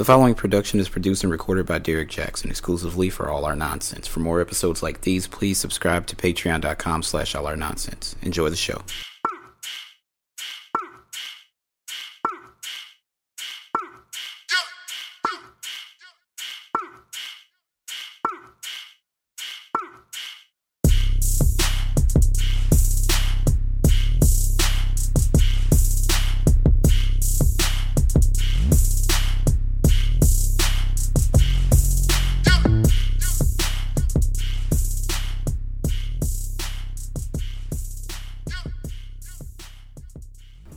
The following production is produced and recorded by Derek Jackson exclusively for All Our Nonsense. For more episodes like these, please subscribe to patreon.com slash all our nonsense. Enjoy the show.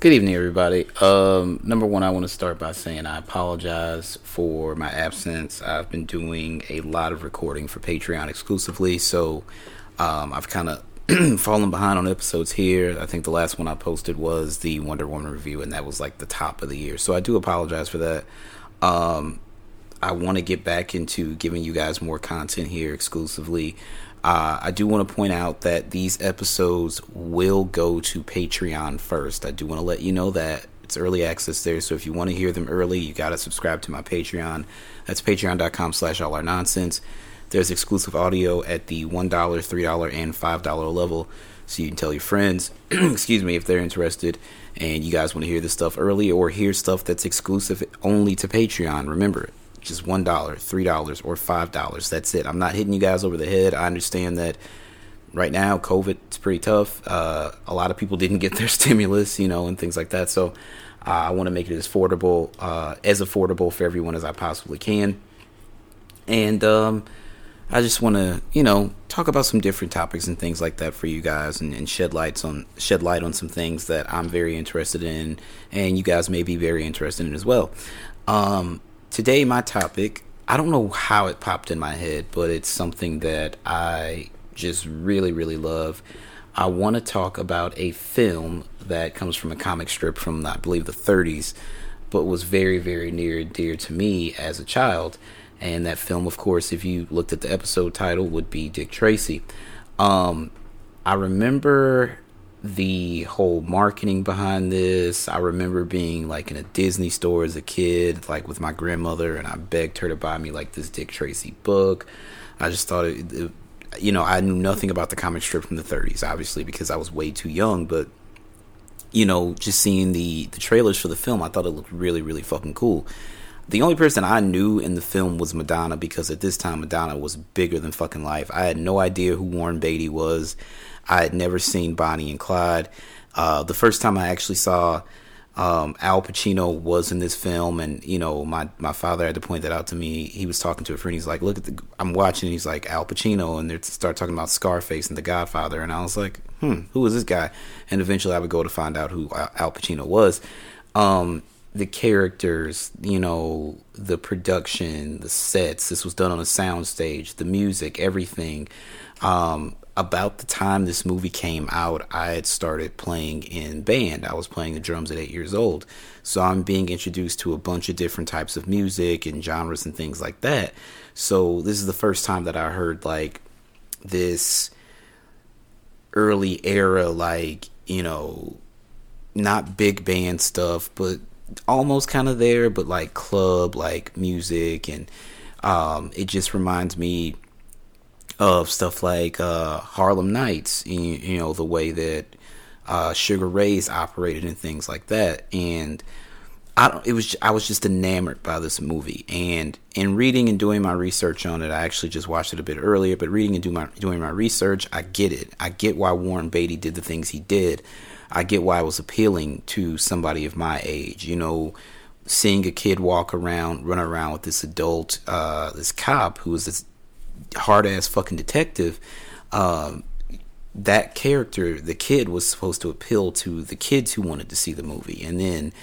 Good evening, everybody. Um, number one, I want to start by saying I apologize for my absence. I've been doing a lot of recording for Patreon exclusively, so um, I've kind of fallen behind on episodes here. I think the last one I posted was the Wonder Woman review, and that was like the top of the year. So I do apologize for that. Um, I want to get back into giving you guys more content here exclusively. Uh, I do want to point out that these episodes will go to Patreon first. I do want to let you know that it's early access there. So if you want to hear them early, you got to subscribe to my Patreon. That's patreon.com slash all our nonsense. There's exclusive audio at the $1, $3, and $5 level. So you can tell your friends, excuse me, if they're interested and you guys want to hear this stuff early or hear stuff that's exclusive only to Patreon. Remember, just $1, $3, or $5. That's it. I'm not hitting you guys over the head. I understand that right now, COVID is pretty tough. Uh, a lot of people didn't get their stimulus, you know, and things like that. So uh, I want to make it as affordable, uh, as affordable for everyone as I possibly can. And um, I just want to, you know, talk about some different topics and things like that for you guys, and, and, shed lights on shed light on some things that I'm very interested in, and you guys may be very interested in as well. Um, Today, my topic, I don't know how it popped in my head, but it's something that I just really, really love. I want to talk about a film that comes from a comic strip from, I believe, the 30s, but was very, very near and dear to me as a child. And that film, of course, if you looked at the episode title, would be Dick Tracy. Um, I remember the whole marketing behind this. I remember being like in a Disney store as a kid, like with my grandmother, and I begged her to buy me like this Dick Tracy book. I just thought it, it you know, I knew nothing about the comic strip from the 30s, obviously, because I was way too young, but you know, just seeing the the trailers for the film, I thought it looked really, really fucking cool. The only person I knew in the film was Madonna because at this time Madonna was bigger than fucking life. I had no idea who Warren Beatty was. I had never seen Bonnie and Clyde. Uh, the first time I actually saw um, Al Pacino was in this film, and you know, my my father had to point that out to me. He was talking to a friend. He's like, "Look at the." I'm watching. And he's like Al Pacino, and they start talking about Scarface and The Godfather, and I was like, "Hmm, who is this guy?" And eventually, I would go to find out who Al Pacino was. Um, the characters, you know, the production, the sets. This was done on a soundstage. The music, everything. Um, about the time this movie came out, I had started playing in band. I was playing the drums at eight years old. So I'm being introduced to a bunch of different types of music and genres and things like that. So this is the first time that I heard like this early era, like, you know, not big band stuff, but almost kind of there, but like club, like music. And um, it just reminds me of stuff like uh, Harlem Nights, you, you, know, the way that uh, Sugar Ray's operated and things like that. And I don't, it was I was just enamored by this movie. And in reading and doing my research on it, I actually just watched it a bit earlier. But reading and do my, doing my research, I get it. I get why Warren Beatty did the things he did. I get why it was appealing to somebody of my age. You know, seeing a kid walk around, run around with this adult, uh, this cop who was this hard ass fucking detective, um, that character, the kid, was supposed to appeal to the kids who wanted to see the movie, and then,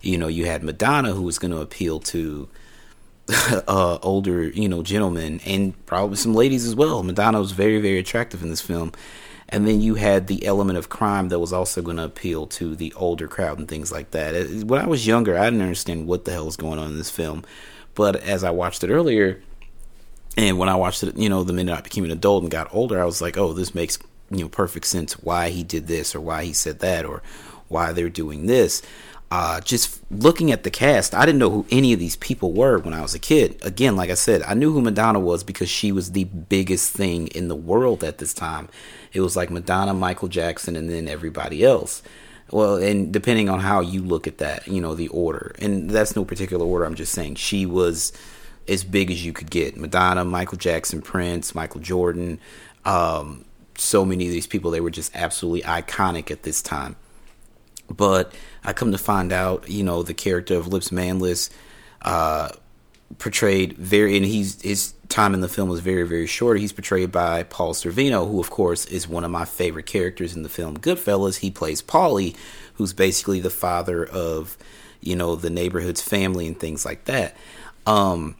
you know, you had Madonna who was going to appeal to uh, older, you know, gentlemen and probably some ladies as well. Madonna was very, very attractive in this film. And then you had the element of crime that was also going to appeal to the older crowd and things like that. When I was younger, I didn't understand what the hell was going on in this film. But as I watched it earlier, and when I watched it, you know, the minute I became an adult and got older, I was like, oh, this makes, you know, perfect sense why he did this or why he said that or why they're doing this. uh, just looking at the cast, I didn't know who any of these people were when I was a kid. Again, like I said, I knew who Madonna was because she was the biggest thing in the world at this time. It was like Madonna, Michael Jackson, and then everybody else. Well, and depending on how you look at that, you know, the order, and that's no particular order. I'm just saying she was as big as you could get. Madonna, Michael Jackson, Prince, Michael Jordan, um, so many of these people, they were just absolutely iconic at this time. But I come to find out, you know, the character of Lips Manlis uh, portrayed very, and he's his time in the film was very, very short. He's portrayed by Paul Sorvino, who, of course, is one of my favorite characters in the film Goodfellas. He plays Paulie, who's basically the father of, you know, the neighborhood's family and things like that. Um,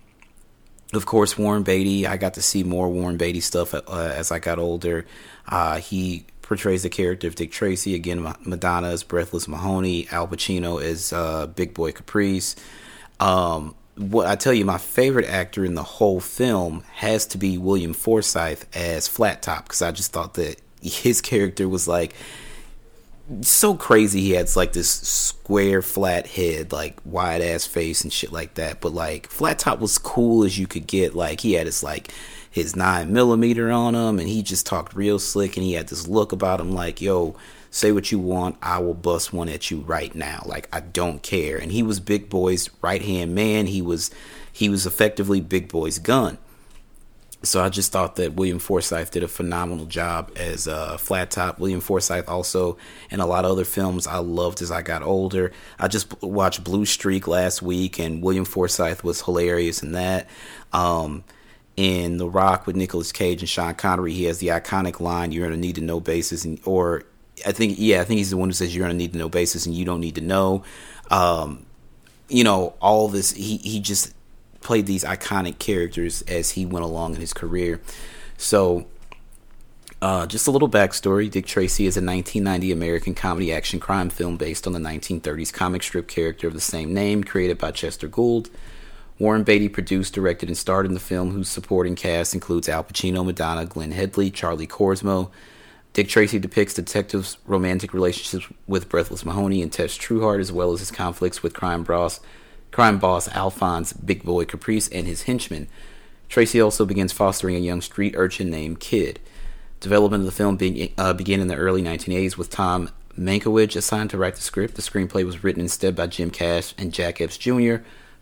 of course, Warren Beatty. I got to see more Warren Beatty stuff uh, as I got older. Uh, he portrays the character of Dick Tracy. Again, Madonna as Breathless Mahoney, Al Pacino as uh, Big Boy Caprice. Um, what I tell you, my favorite actor in the whole film has to be William Forsythe as Flat Top because I just thought that his character was like so crazy. He had like this square, flat head, like wide ass face and shit like that. But like Flat Top was cool as you could get. Like he had his like his nine millimeter on him, and he just talked real slick, and he had this look about him like, yo, say what you want, I will bust one at you right now. Like I don't care. And he was Big Boy's right hand man. He was he was effectively Big Boy's gun. So I just thought that William Forsythe did a phenomenal job as uh, Flat Top. William Forsythe also in a lot of other films I loved as I got older. I just watched Blue Streak last week, and William Forsythe was hilarious in that. Um, in The Rock with Nicolas Cage and Sean Connery, he has the iconic line, "You're gonna need to know basis," and or I think yeah, I think he's the one who says you're gonna need to know basis and you don't need to know. Um, you know, all this he he just played these iconic characters as he went along in his career. So, uh, just a little backstory Dick Tracy is a 1990 American comedy action crime film based on the 1930s comic strip character of the same name, created by Chester Gould. Warren Beatty produced, directed, and starred in the film, whose supporting cast includes Al Pacino, Madonna, Glenn Headley, Charlie Korsmo. Dick Tracy depicts detectives' romantic relationships with Breathless Mahoney and Tess Trueheart, as well as his conflicts with crime boss, crime boss Alphonse Big Boy Caprice and his henchmen. Tracy also begins fostering a young street urchin named Kid. Development of the film be- uh, began in the early 1980s with Tom Mankiewicz assigned to write the script. The screenplay was written instead by Jim Cash and Jack Epps Jr.,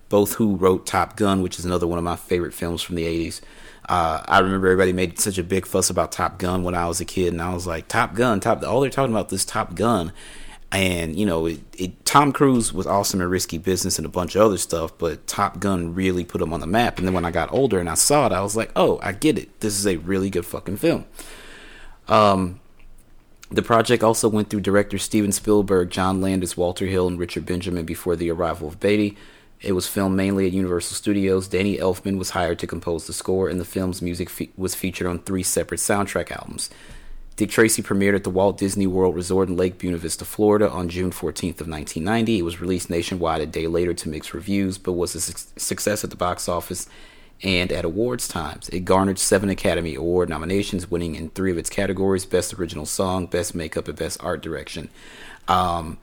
both who wrote Top Gun, which is another one of my favorite films from the 80s. Uh, I remember everybody made such a big fuss about Top Gun when I was a kid, and I was like, Top Gun, Top. All they're talking about this Top Gun, and you know, it, it, Tom Cruise was awesome in Risky Business and a bunch of other stuff, but Top Gun really put him on the map. And then when I got older and I saw it, I was like, oh, I get it. This is a really good fucking film. Um, the project also went through directors Steven Spielberg, John Landis, Walter Hill, and Richard Benjamin before the arrival of Beatty. It was filmed mainly at Universal Studios. Danny Elfman was hired to compose the score, and the film's music fe- was featured on three separate soundtrack albums. Dick Tracy premiered at the Walt Disney World Resort in Lake Buena Vista, Florida on June 14th of 1990. It was released nationwide a day later to mixed reviews, but was a su- success at the box office and at awards times. It garnered seven Academy Award nominations, winning in three of its categories: Best Original Song, Best Makeup, and Best Art Direction. Um,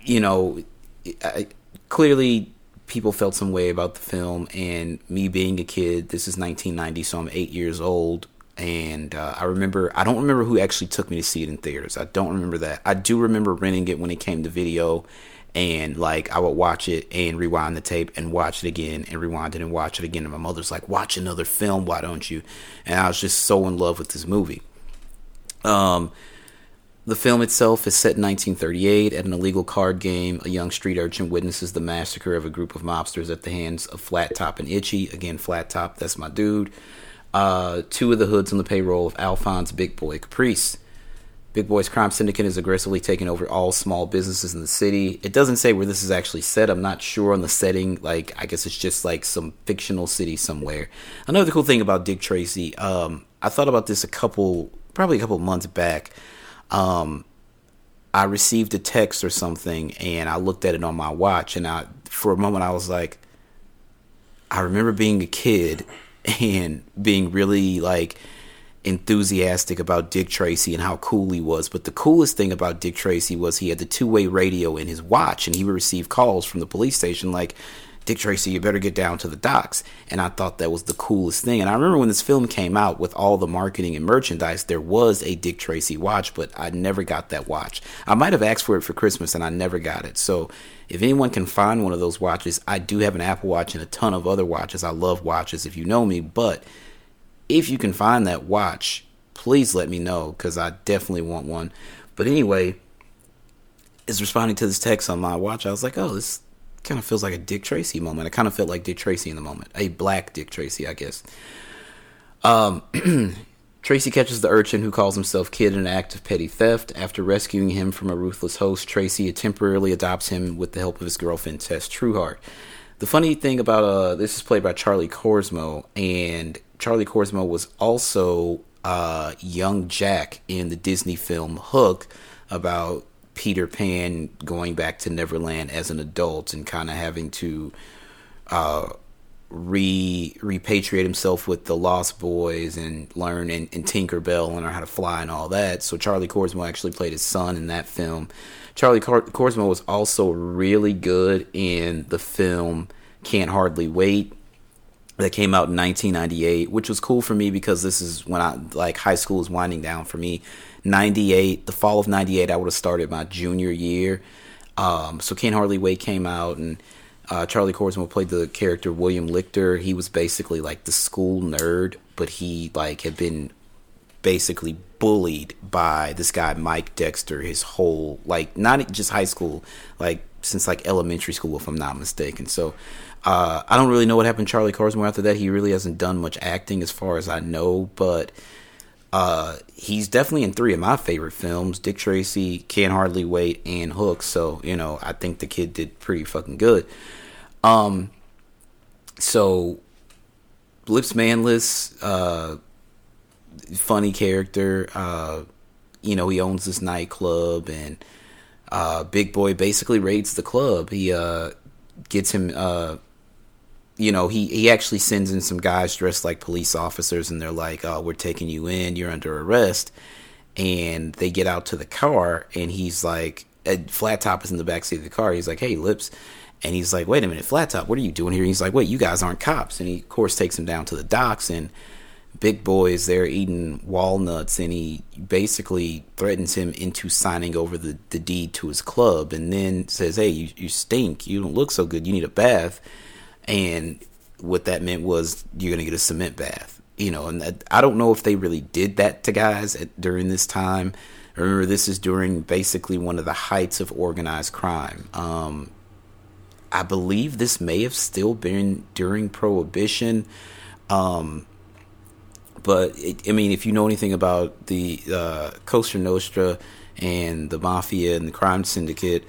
you know, I, clearly people felt some way about the film and me being a kid this is 1990 so i'm eight years old and uh, i remember i don't remember who actually took me to see it in theaters i don't remember that i do remember renting it when it came to video and like i would watch it and rewind the tape and watch it again and rewind it and watch it again and my mother's like watch another film why don't you and i was just so in love with this movie um the film itself is set in 1938 at an illegal card game. A young street urchin witnesses the massacre of a group of mobsters at the hands of Flat Top and Itchy. Again, Flat Top, that's my dude. Uh, two of the hoods on the payroll of Alphonse Big Boy Caprice. Big Boy's crime syndicate is aggressively taking over all small businesses in the city. It doesn't say where this is actually set. I'm not sure on the setting. Like, I guess it's just like some fictional city somewhere. Another cool thing about Dick Tracy, um, I thought about this a couple, probably a couple months back um, I received a text or something and I looked at it on my watch and I for a moment I was like I remember being a kid and being really like enthusiastic about Dick Tracy and how cool he was. But the coolest thing about Dick Tracy was he had the two way radio in his watch, and he would receive calls from the police station like, Dick Tracy, you better get down to the docks. And I thought that was the coolest thing. And I remember when this film came out with all the marketing and merchandise, there was a Dick Tracy watch, but I never got that watch. I might have asked for it for Christmas and I never got it. So if anyone can find one of those watches, I do have an Apple Watch and a ton of other watches. I love watches if you know me, but if you can find that watch, please let me know because I definitely want one. But anyway, is responding to this text on my watch. I was like, oh, this kind of feels like a Dick Tracy moment. I kind of felt like Dick Tracy in the moment, a black Dick Tracy, I guess. Um, Tracy catches the urchin who calls himself Kid in an act of petty theft. After rescuing him from a ruthless host, Tracy temporarily adopts him with the help of his girlfriend Tess Trueheart. The funny thing about uh, this is played by Charlie Korsmo, and Charlie Korsmo was also uh, young Jack in the Disney film Hook about Peter Pan going back to Neverland as an adult and kind of having to uh, re repatriate himself with the Lost Boys and learn and, and Tinker Bell and learn how to fly and all that. So Charlie Korsmo actually played his son in that film. Charlie Cor- Korsmo was also really good in the film Can't Hardly Wait that came out in 1998, which was cool for me because this is when I like high school is winding down for me. 98, the fall of 98, I would have started my junior year. Um, so Can't Hardly came out, and uh, Charlie Korsmo played the character William Lichter. He was basically like the school nerd, but he like had been basically bullied by this guy Mike Dexter his whole like not just high school, like since like elementary school, if I'm not mistaken. So uh, I don't really know what happened to Charlie Korsmo after that. He really hasn't done much acting as far as I know, but uh, he's definitely in three of my favorite films Dick Tracy, Can't Hardly Wait, and Hook. So, you know, I think the kid did pretty fucking good. Um, so, Lips Manlis, uh, funny character. Uh, you know, he owns this nightclub, and uh, Big Boy basically raids the club. He uh, gets him uh, you know, he, he actually sends in some guys dressed like police officers, and they're like, "Oh, we're taking you in. You're under arrest." And they get out to the car, and he's like, uh, "Flat Top is in the back seat of the car." He's like, "Hey, Lips," and he's like, "Wait a minute, Flat Top, what are you doing here?" And he's like, "Wait, you guys aren't cops." And he, of course, takes him down to the docks, and Big Boy is there eating walnuts, and he basically threatens him into signing over the, the deed to his club, and then says, "Hey, you, you stink. You don't look so good. You need a bath." And what that meant was you're gonna get a cement bath you know and that, i don't know if they really did that to guys at, during this time. Remember this is during basically one of the heights of organized crime. Um, i believe this may have still been during prohibition um, but it, i mean if you know anything about the uh, Cosa Nostra and the mafia and the crime syndicate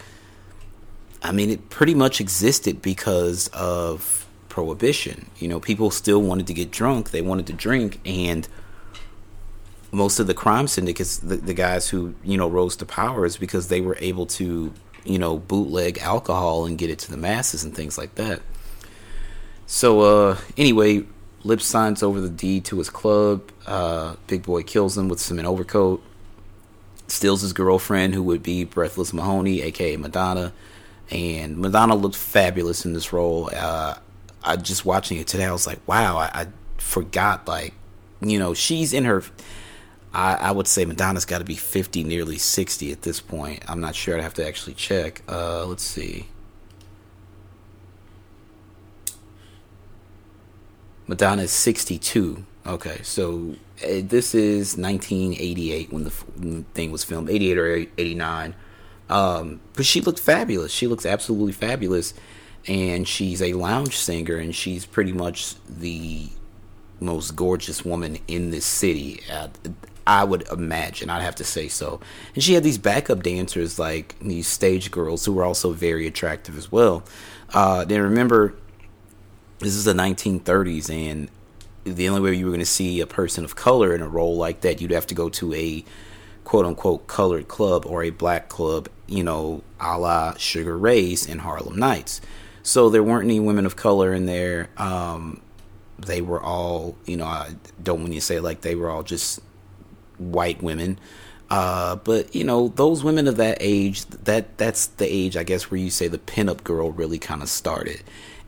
I mean, it pretty much existed because of prohibition. You know, people still wanted to get drunk, they wanted to drink, and most of the crime syndicates, the, the guys who, you know, rose to power is because they were able to, you know, bootleg alcohol and get it to the masses and things like that. So, uh, anyway, Lip signs over the deed to his club. Uh, Big Boy kills him with some cement overcoat. Steals his girlfriend, who would be Breathless Mahoney, aka Madonna and Madonna looked fabulous in this role. Uh, I just watching it today, I was like, wow, I, I forgot like, you know, she's in her. I, I would say Madonna's got to be fifty, nearly sixty at this point. I'm not sure. I'd have to actually check. Uh, let's see. Madonna is 62. Okay, so uh, this is 1988 when the thing was filmed, 88 or 89. Um, but she looked fabulous. She looks absolutely fabulous. And she's a lounge singer, and she's pretty much the most gorgeous woman in this city. I would imagine. I'd have to say so. And she had these backup dancers, like these stage girls, who were also very attractive as well. Uh, then remember, this is the 1930s, and the only way you were going to see a person of color in a role like that, you'd have to go to a quote unquote colored club or a black club, you know, a la Sugar Ray's and Harlem Nights. So there weren't any women of color in there. Um, they were all, you know, I don't want you to say like they were all just white women. Uh, but you know, those women of that age, that that's the age, I guess, where you say the pinup girl really kind of started,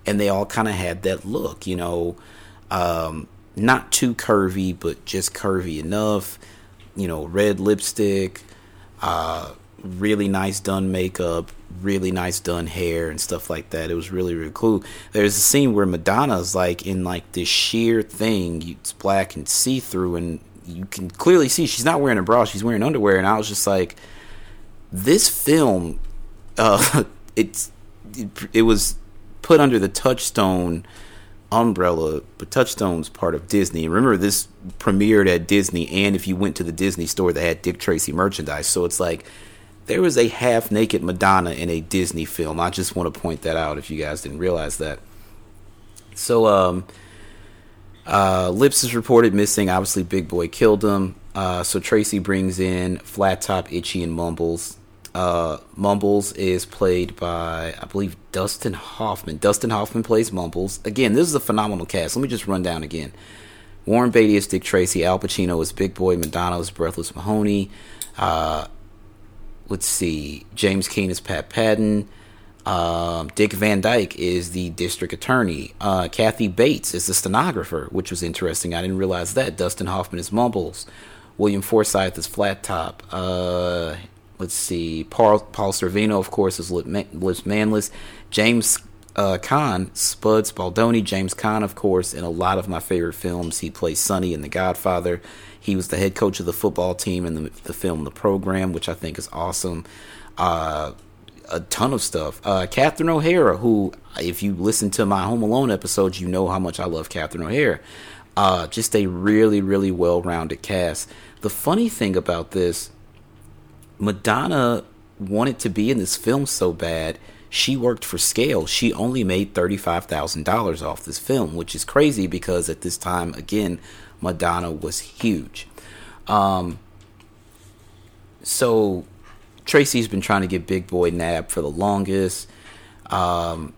and they all kind of had that look, you know, um, not too curvy, but just curvy enough, you know, red lipstick, uh, really nice done makeup, really nice done hair and stuff like that. It was really really cool. There's a scene where Madonna's like in like this sheer thing, it's black and see through, and you can clearly see she's not wearing a bra, she's wearing underwear, and I was just like, this film, uh, it's it, it was put under the Touchstone umbrella, but Touchstone's part of Disney. Remember, this premiered at Disney, and if you went to the Disney store, they had Dick Tracy merchandise. So it's like there was a half naked Madonna in a Disney film. I just want to point that out if you guys didn't realize that. So, um, uh, Lips is reported missing. Obviously, Big Boy killed him. Uh, so Tracy brings in Flat Top, Itchy, and Mumbles. Uh, Mumbles is played by, I believe, Dustin Hoffman. Dustin Hoffman plays Mumbles. Again, this is a phenomenal cast. Let me just run down again. Warren Beatty is Dick Tracy. Al Pacino is Big Boy. Madonna is Breathless Mahoney. Uh, let's see. James Keane is Pat Patton. Um, Dick Van Dyke is the district attorney. Uh, Kathy Bates is the stenographer, which was interesting. I didn't realize that. Dustin Hoffman is Mumbles. William Forsythe is Flat Top. Let's see. Paul, Paul Sorvino, of course, is Lips Manlis. James uh, Caan, Spud Spaldoni. James Caan, of course, in a lot of my favorite films. He plays Sonny in The Godfather. He was the head coach of the football team in the, the film The Program, which I think is awesome. Uh, a ton of stuff. Uh, Catherine O'Hara, who, if you listen to my Home Alone episodes, you know how much I love Catherine O'Hara. Uh, just a really, really well rounded cast. The funny thing about this, Madonna wanted to be in this film so bad, she worked for scale. She only made $35,000 off this film, which is crazy because at this time, again, Madonna was huge. Um, so Tracy's been trying to get Big Boy nabbed for the longest. Um,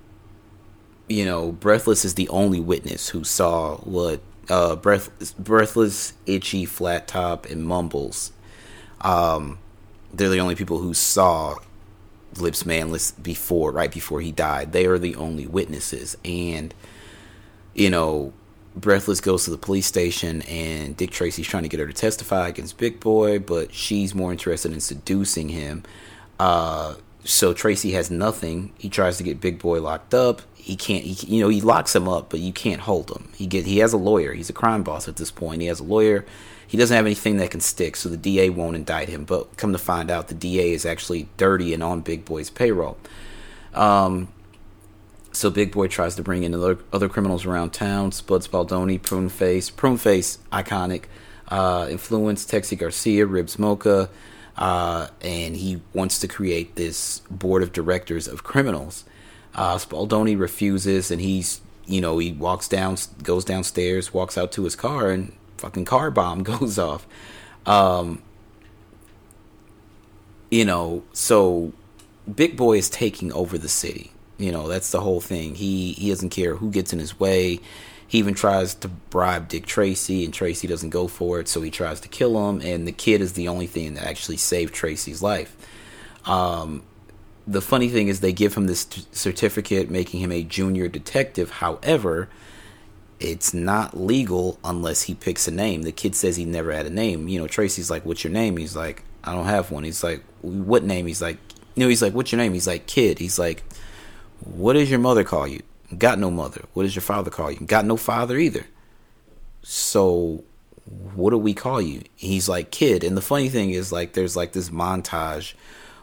you know, Breathless is the only witness who saw what uh, Breath- Breathless, Itchy, Flat Top, and Mumbles. Um, they're the only people who saw Lips Manlis before, right before he died. They are the only witnesses, and you know, Breathless goes to the police station and Dick Tracy's trying to get her to testify against Big Boy, but she's more interested in seducing him. Uh, so Tracy has nothing. He tries to get Big Boy locked up. He can't. He, you know, he locks him up, but you can't hold him. He get. He has a lawyer. He's a crime boss at this point. He has a lawyer. He doesn't have anything that can stick, so the DA won't indict him. But come to find out, the DA is actually dirty and on Big Boy's payroll. Um, so Big Boy tries to bring in other, other criminals around town. Spud Spaldoni, Prune Face, Prune Face, iconic. Uh, influence Texie Garcia, Ribs Mocca, uh, and he wants to create this board of directors of criminals. Uh, Spaldoni refuses, and he's you know he walks down, goes downstairs, walks out to his car, and fucking car bomb goes off. Um, you know, so Big Boy is taking over the city. You know, that's the whole thing. He he doesn't care who gets in his way. He even tries to bribe Dick Tracy, and Tracy doesn't go for it, so he tries to kill him. And the kid is the only thing that actually saved Tracy's life. Um, the funny thing is, they give him this t- certificate making him a junior detective. However, it's not legal unless he picks a name. The kid says he never had a name. You know, Tracy's like, "What's your name?" He's like, "I don't have one." He's like, "What name?" He's like, "You know." He's like, "What's your name?" He's like, "Kid." He's like, what does your mother call you? Got no mother. What does your father call you? Got no father either. So what do we call you? He's like kid. And the funny thing is like there's like this montage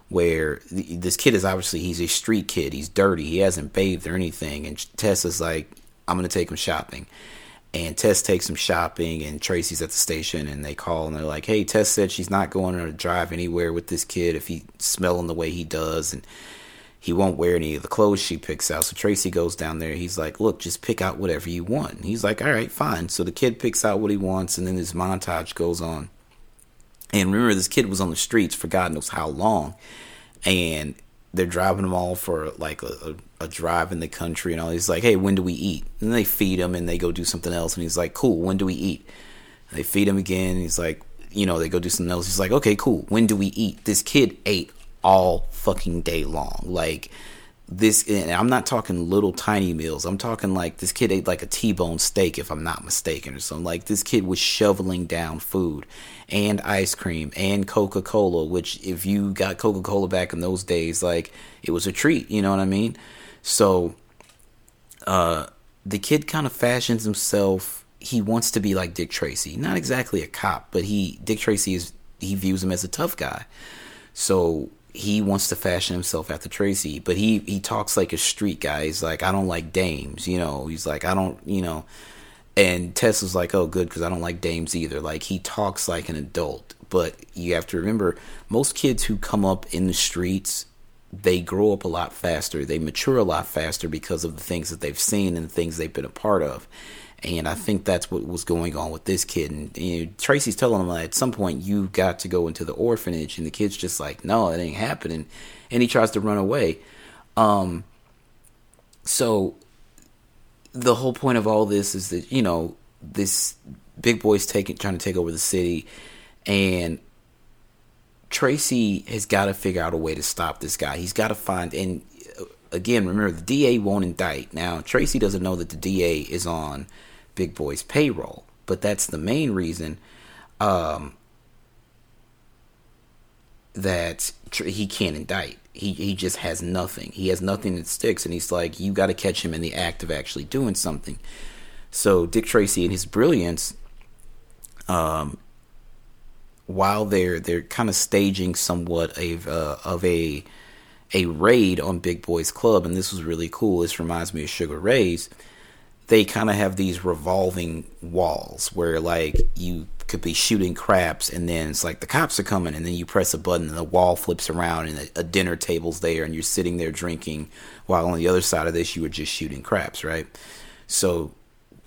where this kid is obviously he's a street kid. He's dirty. He hasn't bathed or anything. And Tess is like, I'm gonna take him shopping. And Tess takes him shopping, and Tracy's at the station, and they call and they're like, "Hey, Tess said she's not going to drive anywhere with this kid if he's smelling the way he does." And he won't wear any of the clothes she picks out. So Tracy goes down there. He's like, look, just pick out whatever you want. And he's like, all right, fine. So the kid picks out what he wants, and then this montage goes on. And remember, this kid was on the streets for God knows how long. And they're driving him all for like a, a, a drive in the country and all. He's like, hey, when do we eat? And they feed him and they go do something else. And he's like, cool, when do we eat? And they feed him again. he's like, you know, they go do something else. He's like, okay, cool. When do we eat? This kid ate all fucking day long. Like, this, and I'm not talking little tiny meals. I'm talking like this kid ate like a T-bone steak, if I'm not mistaken, or something. Like, this kid was shoveling down food and ice cream and Coca Cola, which, if you got Coca Cola back in those days, like, it was a treat. You know what I mean? So, uh, the kid kind of fashions himself he wants to be like Dick Tracy. Not exactly a cop, but he Dick Tracy is he views him as a tough guy. So he wants to fashion himself after Tracy, but he he talks like a street guy. He's like, I don't like dames, you know. He's like, I don't, you know. And Tessa's like, oh, good, because I don't like dames either. Like he talks like an adult, but you have to remember, most kids who come up in the streets, they grow up a lot faster. They mature a lot faster because of the things that they've seen and the things they've been a part of. And I think that's what was going on with this kid. And know, Tracy's telling him like, at some point you got to go into the orphanage, and the kid's just like, no, it ain't happening. And he tries to run away. Um, so the whole point of all this is that you know this big boy's taking trying to take over the city, and Tracy has got to figure out a way to stop this guy. He's got to find and again remember the DA won't indict. Now Tracy doesn't know that the DA is on Big Boy's payroll. But that's the main reason um, that he can't indict. He he just has nothing. He has nothing that sticks, and he's like, you got to catch him in the act of actually doing something. So Dick Tracy, and his brilliance, um, while they're they're kind of staging somewhat of uh, of a a raid on Big Boy's club, and this was really cool. This reminds me of Sugar Ray's they kind of have these revolving walls where like you could be shooting craps and then it's like the cops are coming and then you press a button and the wall flips around and a, a dinner table's there and you're sitting there drinking while on the other side of this you were just shooting craps right so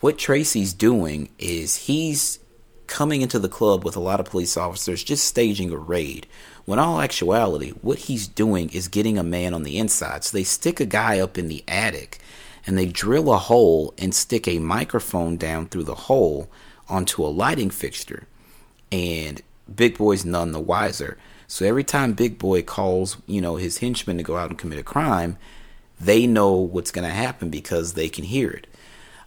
what tracy's doing is he's coming into the club with a lot of police officers just staging a raid when all actuality what he's doing is getting a man on the inside so they stick a guy up in the attic and they drill a hole and stick a microphone down through the hole onto a lighting fixture. And Big Boy's none the wiser. So every time Big Boy calls, you know, his henchmen to go out and commit a crime, they know what's going to happen because they can hear it.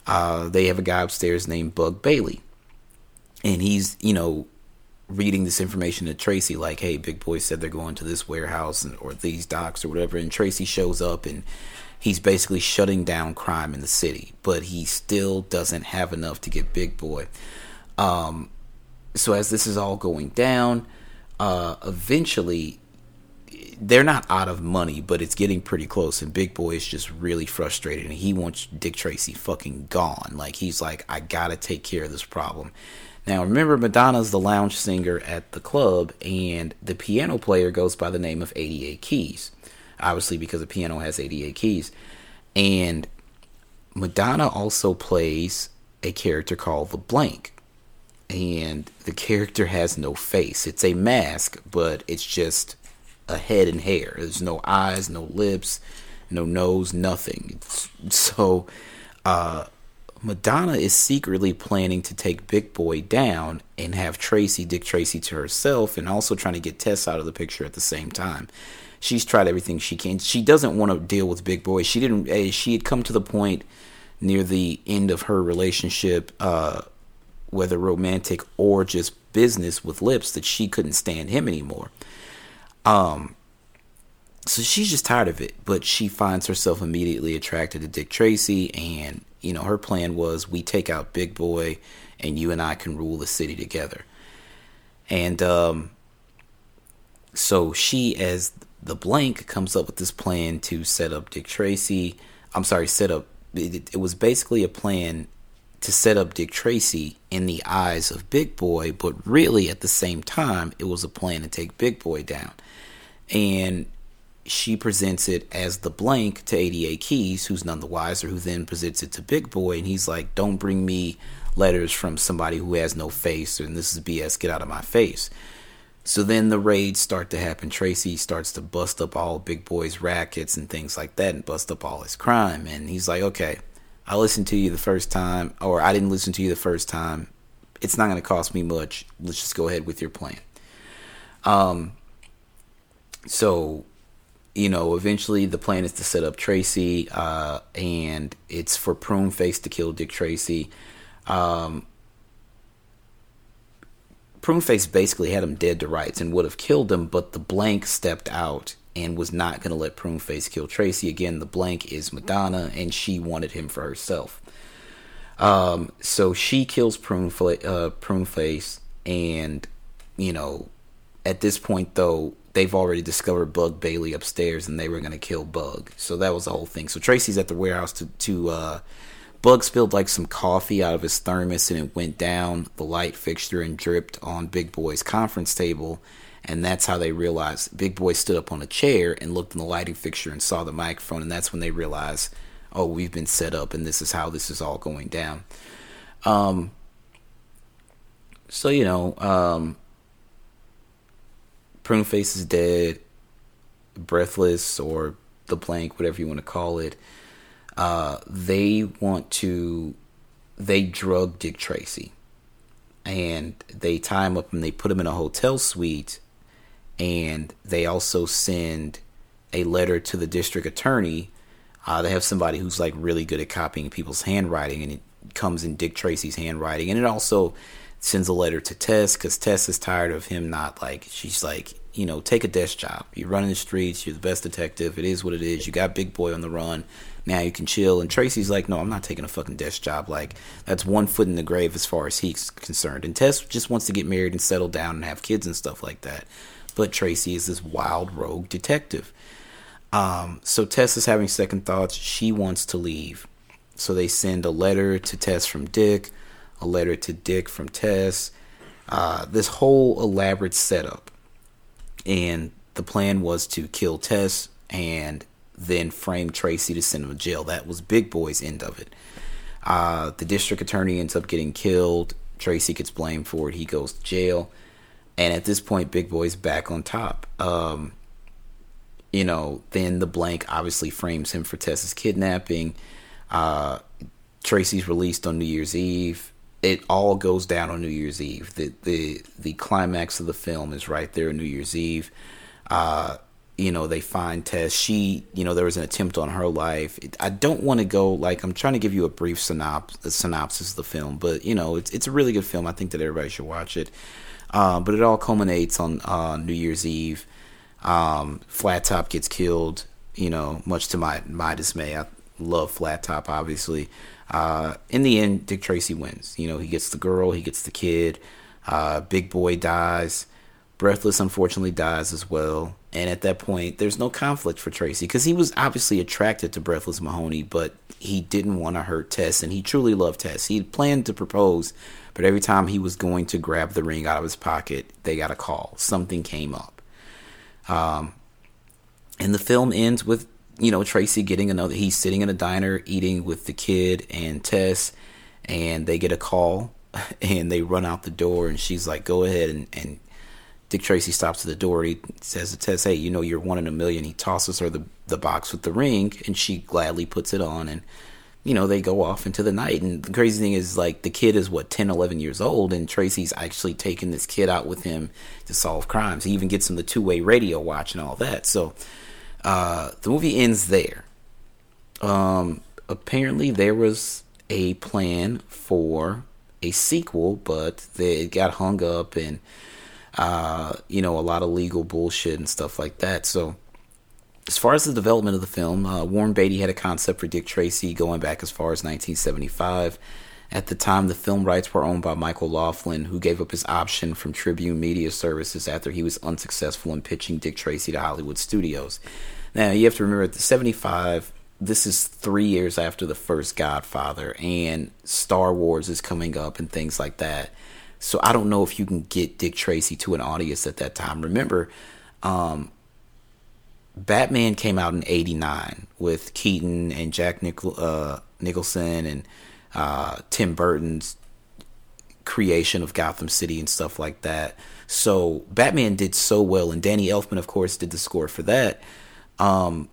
Uh, they have a guy upstairs named Bug Bailey. And he's, you know, reading this information to Tracy, like, hey, Big Boy said they're going to this warehouse or these docks or whatever. And Tracy shows up and he's basically shutting down crime in the city, but he still doesn't have enough to get Big Boy. Um, so as this is all going down, uh, eventually they're not out of money, but it's getting pretty close. And Big Boy is just really frustrated, and he wants Dick Tracy fucking gone. Like he's like, I gotta take care of this problem. Now remember, Madonna's the lounge singer at the club, and the piano player goes by the name of 88 Keys obviously because a piano has 88 keys. And Madonna also plays a character called the Blank. And the character has no face. It's a mask, but it's just a head and hair. There's no eyes, no lips, no nose, nothing. So uh, Madonna is secretly planning to take Big Boy down and have Tracy, Dick Tracy, to herself, and also trying to get Tess out of the picture at the same time she's tried everything she can. She doesn't want to deal with big Boy. She didn't. Eh, she had come to the point near the end of her relationship, uh, whether romantic or just business with Lips, that she couldn't stand him anymore. Um, so she's just tired of it. But she finds herself immediately attracted to Dick Tracy, and you know her plan was we take out Big Boy, and you and I can rule the city together. And um, so she, as the blank comes up with this plan to set up Dick Tracy. I'm sorry, set up. It, it, was basically a plan to set up Dick Tracy in the eyes of Big Boy, but really at the same time, it was a plan to take Big Boy down. And she presents it as the blank to 88 Keys, who's none the wiser, who then presents it to Big Boy, and he's like, Don't bring me letters from somebody who has no face, and this is BS, get out of my face. So then the raids start to happen. Tracy starts to bust up all Big Boy's rackets and things like that and bust up all his crime. And he's like, okay, I listened to you the first time, or I didn't listen to you the first time. It's not going to cost me much. Let's just go ahead with your plan. Um, so, you know, eventually the plan is to set up Tracy, uh, and it's for Pruneface to kill Dick Tracy. Um, Pruneface basically had him dead to rights and would have killed him, but the blank stepped out and was not going to let Pruneface kill Tracy. Again, the blank is Madonna, and she wanted him for herself. Um, so she kills Pruneface, uh, and you know, at this point though, they've already discovered Bug Bailey upstairs, and they were going to kill Bug. So that was the whole thing. So Tracy's at the warehouse to to uh, Bug spilled like some coffee out of his thermos, and it went down the light fixture and dripped on Big Boy's conference table and that's how they realized Big Boy stood up on a chair and looked in the lighting fixture and saw the microphone, and that's when they realized, oh, we've been set up, and this is how this is all going down. Um, so you know, um, Pruneface is dead, breathless, or the blank, whatever you want to call it. Uh, they want to, they drug Dick Tracy, and they tie him up and they put him in a hotel suite and they also send a letter to the district attorney. Uh, they have somebody who's like really good at copying people's handwriting, and it comes in Dick Tracy's handwriting, and it also sends a letter to Tess because Tess is tired of him not like she's like you know take a desk job. You're running the streets. You're the best detective. It is what it is. You got Big Boy on the run. Now you can chill. And Tracy's like, no, I'm not taking a fucking desk job. Like that's one foot in the grave as far as he's concerned. And Tess just wants to get married and settle down and have kids and stuff like that but Tracy is this wild rogue detective. Um, so Tess is having second thoughts. She wants to leave. So they send a letter to Tess from Dick, a letter to Dick from Tess. Uh, this whole elaborate setup. And the plan was to kill Tess and then frame Tracy to send him to jail. That was Big Boy's end of it. Uh, the district attorney ends up getting killed. Tracy gets blamed for it. He goes to jail and at this point, Big Boy's back on top. Um, you know, then the blank obviously frames him for Tess's kidnapping. Uh, Tracy's released on New Year's Eve. It all goes down on New Year's Eve. The the the climax of the film is right there on New Year's Eve. Uh, you know, they find Tess. She, you know, there was an attempt on her life. I don't want to go like I'm trying to give you a brief synops, synopsis of the film, but you know, it's it's a really good film. I think that everybody should watch it. Uh, but it all culminates on uh, New Year's Eve. Um, Flat Top gets killed, you know, much to my my dismay. I love Flat Top, obviously. Uh, in the end, Dick Tracy wins. You know, he gets the girl, he gets the kid. Uh, Big Boy dies. Breathless, unfortunately, dies as well. And at that point, there's no conflict for Tracy because he was obviously attracted to Breathless Mahoney, but he didn't want to hurt Tess, and he truly loved Tess. He planned to propose but every time he was going to grab the ring out of his pocket, they got a call. Something came up. Um, and the film ends with, you know, Tracy getting another. He's sitting in a diner eating with the kid and Tess, and they get a call and they run out the door. And she's like, go ahead. And, and Dick Tracy stops at the door. He says to Tess, hey, you know, you're one in a million. He tosses her the, the box with the ring, and she gladly puts it on. And you know, they go off into the night. And the crazy thing is, like, the kid is what, 10, 11 years old, and Tracy's actually taking this kid out with him to solve crimes. He even gets him the two way radio watch and all that. So uh, the movie ends there. Um, apparently, there was a plan for a sequel, but it got hung up and, uh, you know, a lot of legal bullshit and stuff like that. So as far as the development of the film, uh, Warren Beatty had a concept for Dick Tracy going back as far as 1975. At the time, the film rights were owned by Michael Laughlin, who gave up his option from Tribune Media Services after he was unsuccessful in pitching Dick Tracy to Hollywood studios. Now, you have to remember, at the 75, this is three years after the first Godfather, and Star Wars is coming up and things like that. So I don't know if you can get Dick Tracy to an audience at that time. Remember, um, Batman came out in '89 with Keaton and Jack Nichol, uh, Nicholson and uh, Tim Burton's creation of Gotham City and stuff like that. So Batman did so well, and Danny Elfman, of course, did the score for that. Um,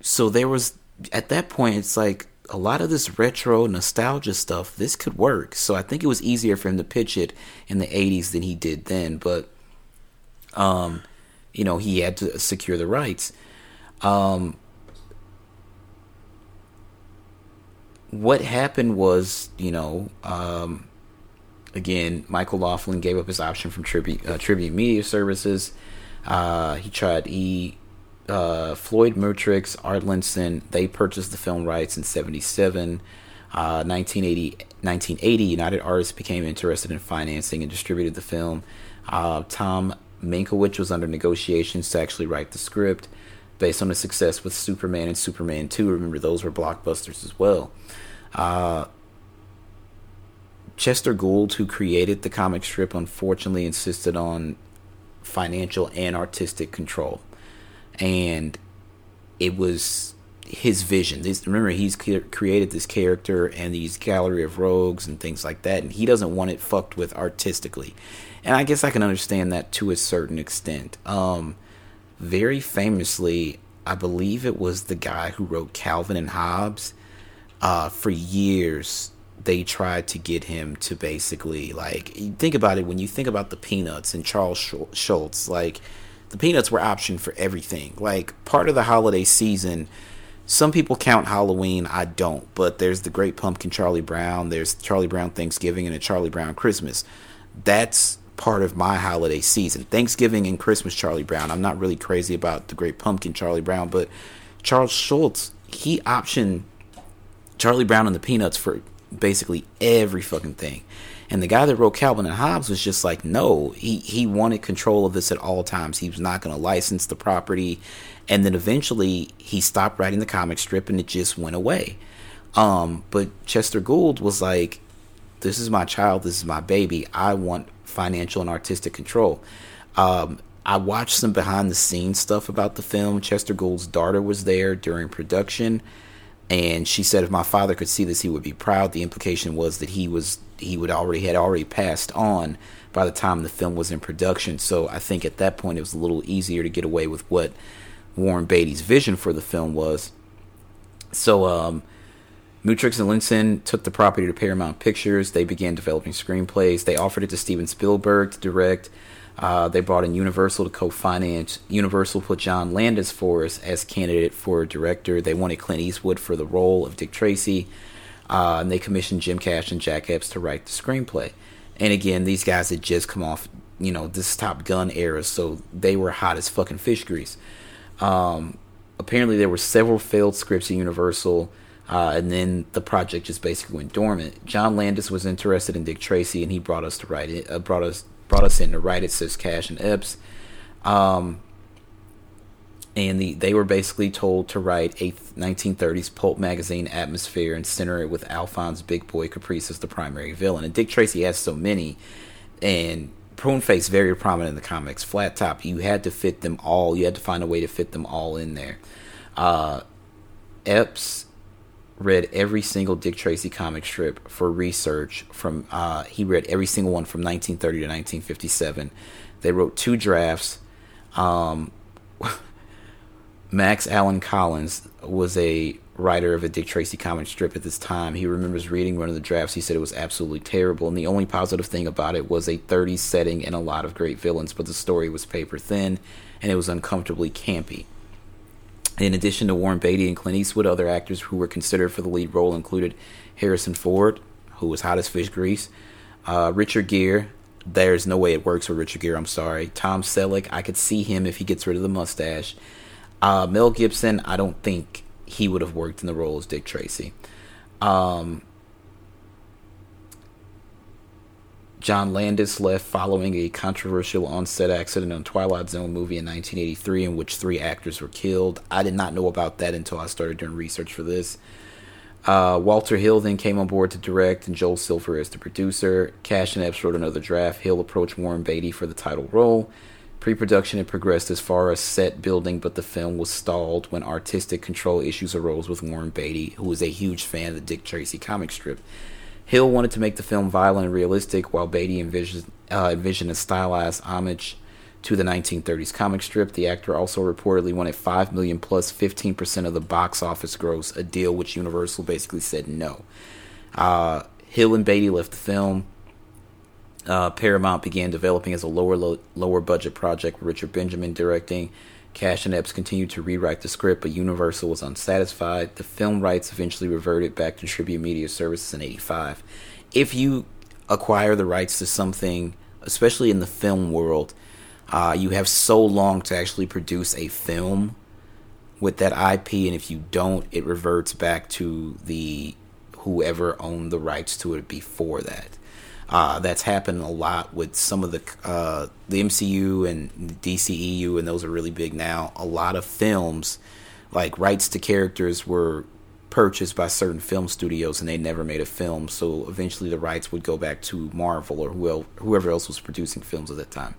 so there was at that point, it's like, a lot of this retro nostalgia stuff, this could work. So I think it was easier for him to pitch it in the 80s than he did then. But, um, you know, he had to secure the rights. Um, what happened was, you know, um, again, Michael Laughlin gave up his option from Tribute, uh, Tribute Media Services. Uh, he tried E. uh, Floyd Mutrux, Art Linson, they purchased the film rights in 77. Uh, 1980, 1980, United Artists became interested in financing and distributed the film. Uh, Tom Mankiewicz was under negotiations to actually write the script based on the success with Superman and Superman 2. Remember, those were blockbusters as well. Uh, Chester Gould, who created the comic strip, unfortunately insisted on financial and artistic control and it was his vision. This, remember, he's created this character and these gallery of rogues and things like that, and he doesn't want it fucked with artistically. And I guess I can understand that to a certain extent. Um, very famously, I believe it was the guy who wrote Calvin and Hobbes. Uh, for years, they tried to get him to basically like think about it when you think about the Peanuts and Charles Schulz. like the peanuts were optioned for everything. Like part of the holiday season, some people count Halloween, I don't, but there's the Great Pumpkin Charlie Brown, there's Charlie Brown Thanksgiving and a Charlie Brown Christmas. That's part of my holiday season. Thanksgiving and Christmas Charlie Brown. I'm not really crazy about the Great Pumpkin Charlie Brown, but Charles Schulz, he optioned Charlie Brown and the Peanuts for basically every fucking thing. And the guy that wrote Calvin and Hobbes was just like, no, he, he wanted control of this at all times. He was not going to license the property. And then eventually he stopped writing the comic strip and it just went away. Um, but Chester Gould was like, this is my child, this is my baby. I want financial and artistic control. Um, I watched some behind the scenes stuff about the film. Chester Gould's daughter was there during production and she said if my father could see this he would be proud the implication was that he was he would already had already passed on by the time the film was in production so i think at that point it was a little easier to get away with what warren beatty's vision for the film was so um Mutrux and Linson took the property to Paramount Pictures. They began developing screenplays. They offered it to Steven Spielberg to direct. Uh, they brought in Universal to co-finance. Universal put John Landis for us as candidate for director. They wanted Clint Eastwood for the role of Dick Tracy, uh, and they commissioned Jim Cash and Jack Epps to write the screenplay. And again, these guys had just come off, you know, this Top Gun era, so they were hot as fucking fish grease. Um, apparently, there were several failed scripts at Universal. Uh, and then the project just basically went dormant. John Landis was interested in Dick Tracy, and he brought us to write it. Uh, brought us brought us in to write it. Says Cash and Epps. Um, and the, they were basically told to write a 1930s pulp magazine atmosphere and center it with Alphonse Big Boy Caprice as the primary villain. And Dick Tracy has so many, and Pruneface very prominent in the comics. Flat Top, you had to fit them all. You had to find a way to fit them all in there. Uh, Epps read every single Dick Tracy comic strip for research. From uh, he read every single one from 1930 to 1957. They wrote two drafts. Um, Max Allan Collins was a writer of a Dick Tracy comic strip at this time. He remembers reading one of the drafts. He said it was absolutely terrible, and the only positive thing about it was a 30s setting and a lot of great villains, but the story was paper thin and it was uncomfortably campy. In addition to Warren Beatty and Clint Eastwood, other actors who were considered for the lead role included Harrison Ford, who was hot as fish grease, uh, Richard Gere. There's no way it works with Richard Gere. I'm sorry. Tom Selleck. I could see him if he gets rid of the mustache. Uh, Mel Gibson. I don't think he would have worked in the role as Dick Tracy. Um, John Landis left following a controversial on-set accident on Twilight Zone movie in 1983 in which three actors were killed. I did not know about that until I started doing research for this. Uh, Walter Hill then came on board to direct, and Joel Silver as the producer. Cash and Epps wrote another draft. Hill approached Warren Beatty for the title role. Pre-production had progressed as far as set building, but the film was stalled when artistic control issues arose with Warren Beatty, who was a huge fan of the Dick Tracy comic strip. Hill wanted to make the film violent and realistic, while Beatty envisioned, uh, envisioned a stylized homage to the 1930s comic strip. The actor also reportedly wanted 5 million plus 15% of the box office gross, a deal which Universal basically said no. Uh, Hill and Beatty left the film. Uh, Paramount began developing as a lower lo- lower budget project with Richard Benjamin directing. Cash and Epps continued to rewrite the script, but Universal was unsatisfied. The film rights eventually reverted back to Tribune Media Services in 85. If you acquire the rights to something, especially in the film world, uh, you have so long to actually produce a film with that IP, and if you don't, it reverts back to the whoever owned the rights to it before that. Uh, that's happened a lot with some of the uh, the MCU and DCEU, and those are really big now. A lot of films, like rights to characters, were purchased by certain film studios, and they never made a film. So eventually, the rights would go back to Marvel or whoever else was producing films at that time.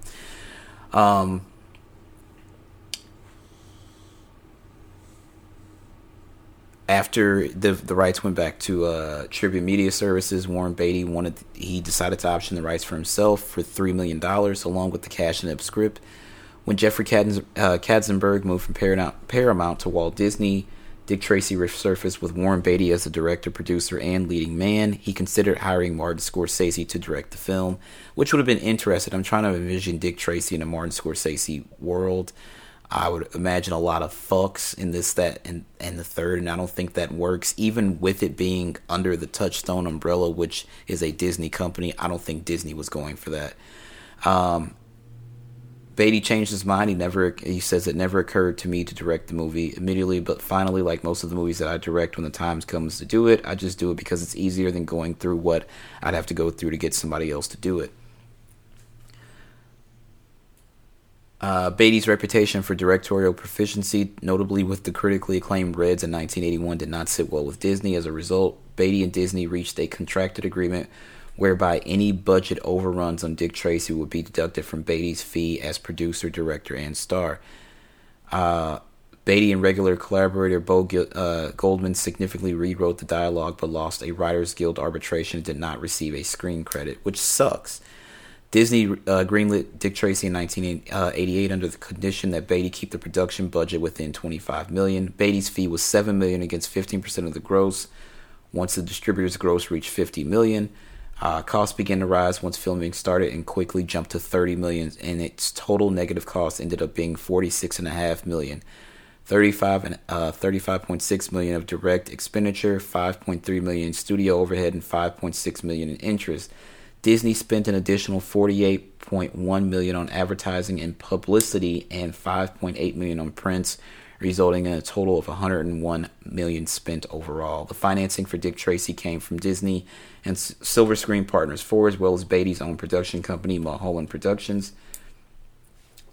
Um, after the the rights went back to uh, Tribune Media Services, Warren Beatty wanted he decided to option the rights for himself for three million dollars, along with the cash and script. When Jeffrey Kads, uh, Katzenberg moved from Paramount, Paramount to Walt Disney, Dick Tracy resurfaced with Warren Beatty as the director, producer, and leading man. He considered hiring Martin Scorsese to direct the film, which would have been interesting. I'm trying to envision Dick Tracy in a Martin Scorsese world. I would imagine a lot of fucks in this, that, and, and the third, and I don't think that works. Even with it being under the Touchstone umbrella, which is a Disney company, I don't think Disney was going for that. Um, Beatty changed his mind. He never he says it never occurred to me to direct the movie immediately, but finally, like most of the movies that I direct when the time comes to do it, I just do it because it's easier than going through what I'd have to go through to get somebody else to do it. Uh, Beatty's reputation for directorial proficiency, notably with the critically acclaimed Reds in 1981, did not sit well with Disney. As a result, Beatty and Disney reached a contracted agreement whereby any budget overruns on Dick Tracy would be deducted from Beatty's fee as producer, director, and star. Uh, Beatty and regular collaborator Bo uh, Goldman significantly rewrote the dialogue but lost a Writers Guild arbitration and did not receive a screen credit, which sucks. Disney uh, greenlit Dick Tracy in 1988 under the condition that Beatty keep the production budget within 25 million. Beatty's fee was 7 million against 15% of the gross. Once the distributor's gross reached 50 million, uh, costs began to rise once filming started and quickly jumped to 30 million, and its total negative cost ended up being 46.5 million. 35 and uh, 35.6 million of direct expenditure, 5.3 million studio overhead, and 5.6 million in interest. Disney spent an additional 48.1 million on advertising and publicity and 5.8 million on prints, resulting in a total of 101 million spent overall. The financing for Dick Tracy came from Disney and Silver Screen Partners 4 as well as Beatty's own production company Mulholland Productions.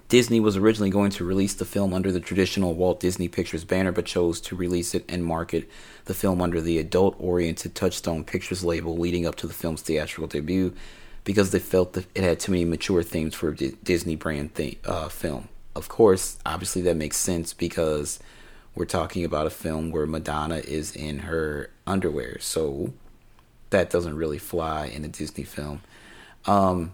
Disney was originally going to release the film under the traditional Walt Disney Pictures banner, but chose to release it and market the film under the adult oriented Touchstone Pictures label leading up to the film's theatrical debut because they felt that it had too many mature themes for a Disney brand uh, film. Of course, obviously, that makes sense because we're talking about a film where Madonna is in her underwear, so that doesn't really fly in a Disney film. Um,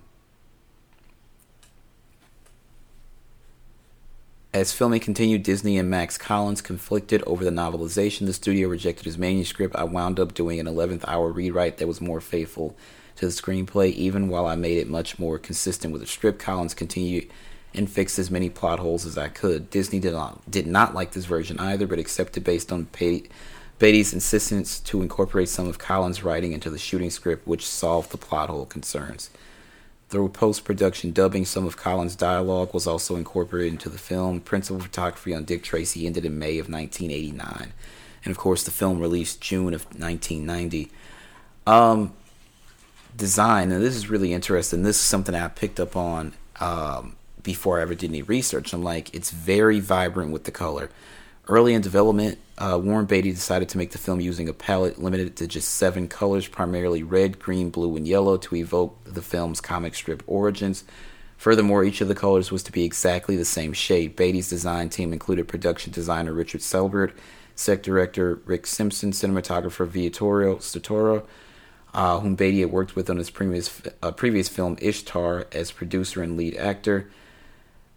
As filming continued, Disney and Max Collins conflicted over the novelization. The studio rejected his manuscript. I wound up doing an 11th hour rewrite that was more faithful to the screenplay, even while I made it much more consistent with the script. Collins continued and fixed as many plot holes as I could. Disney did not, did not like this version either, but accepted based on Beatty's insistence to incorporate some of Collins' writing into the shooting script, which solved the plot hole concerns. Through post production dubbing, some of Collins' dialogue was also incorporated into the film. Principal photography on Dick Tracy ended in May of 1989. And of course, the film released June of 1990. Um, design, and this is really interesting. This is something I picked up on um, before I ever did any research. I'm like, it's very vibrant with the color. Early in development, uh, Warren Beatty decided to make the film using a palette limited to just seven colors, primarily red, green, blue, and yellow, to evoke the film's comic strip origins. Furthermore, each of the colors was to be exactly the same shade. Beatty's design team included production designer Richard Sylbert, set director Rick Simpson, cinematographer Vittorio Storaro, uh, whom Beatty had worked with on his previous uh, previous film Ishtar as producer and lead actor.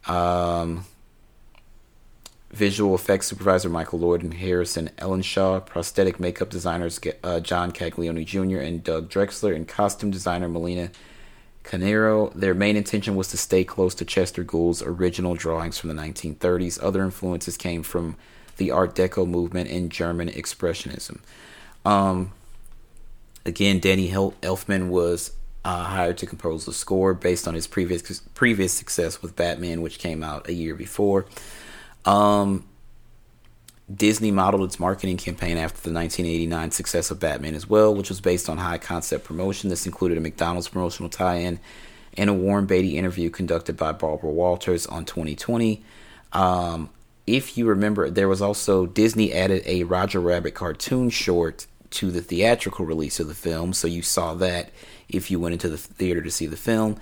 Um, visual effects supervisor Michael Lord and Harrison Ellenshaw, prosthetic makeup designers uh, John Caglione Jr. and Doug Drexler, and costume designer Melina Canero. Their main intention was to stay close to Chester Gould's original drawings from the 1930s. Other influences came from the Art Deco movement and German Expressionism. Um, again, Danny Elfman was uh, hired to compose the score based on his previous previous success with Batman, which came out a year before. Um, Disney modeled its marketing campaign after the 1989 success of Batman as well, which was based on high concept promotion. This included a McDonald's promotional tie in and a Warren Beatty interview conducted by Barbara Walters on 2020. Um, if you remember, there was also Disney added a Roger Rabbit cartoon short to the theatrical release of the film, so you saw that if you went into the theater to see the film.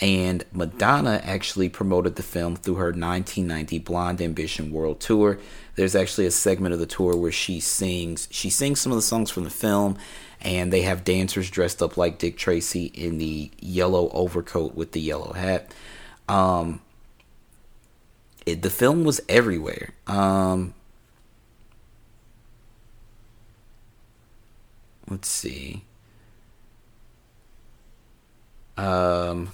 And Madonna actually promoted the film through her 1990 Blonde Ambition World Tour. There's actually a segment of the tour where she sings she sings some of the songs from the film and they have dancers dressed up like Dick Tracy in the yellow overcoat with the yellow hat. Um, it, the film was everywhere. Um, let's see. Um,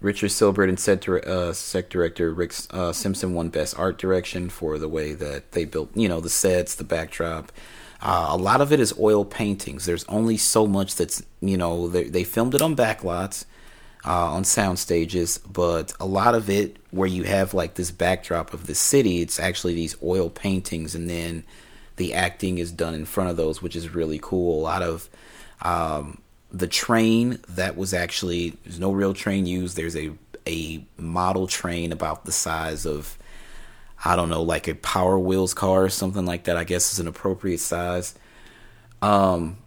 Richard Sylbert and set, uh, set director Rick uh, Simpson won Best Art Direction for the way that they built, you know, the sets, the backdrop. Uh, a lot of it is oil paintings. There's only so much that's, you know, they, they filmed it on backlots, uh, on sound stages, but a lot of it where you have like this backdrop of the city, it's actually these oil paintings, and then the acting is done in front of those, which is really cool. A lot of um, the train that was actually there's no real train used. There's a a model train about the size of I don't know, like a Power Wheels car or something like that. I guess is an appropriate size. Um,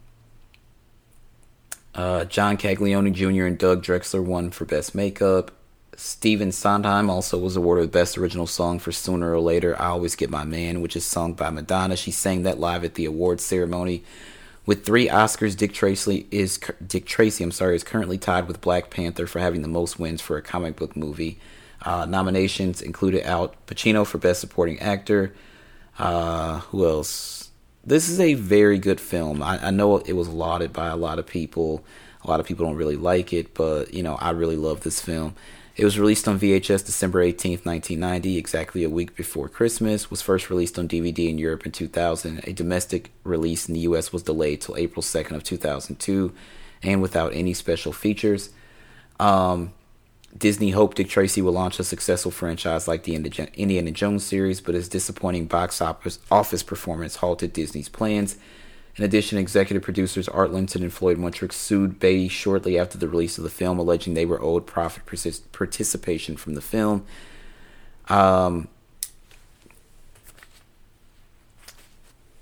uh, John Caglione Jr. and Doug Drexler won for best makeup. Stephen Sondheim also was awarded Best Original Song for Sooner or Later. I Always Get My Man, which is sung by Madonna. She sang that live at the awards ceremony with three Oscars, Dick Tracy is Dick Tracy. I'm sorry, is currently tied with Black Panther for having the most wins for a comic book movie. Uh, nominations included Al Pacino for Best Supporting Actor. Uh, who else? This is a very good film. I, I, know it was lauded by a lot of people. A lot of people don't really like it, but you know I really love this film. It was released on VHS December 18th, 1990, exactly a week before Christmas. Was first released on DVD in Europe in 2000. A domestic release in the US was delayed till April 2nd of 2002 and without any special features. Um, Disney hoped Dick Tracy would launch a successful franchise like the Indiana Jones series, but his disappointing box office performance halted Disney's plans. In addition, executive producers Art Linson and Floyd Mutrux sued Beatty shortly after the release of the film, alleging they were owed profit participation from the film. Um,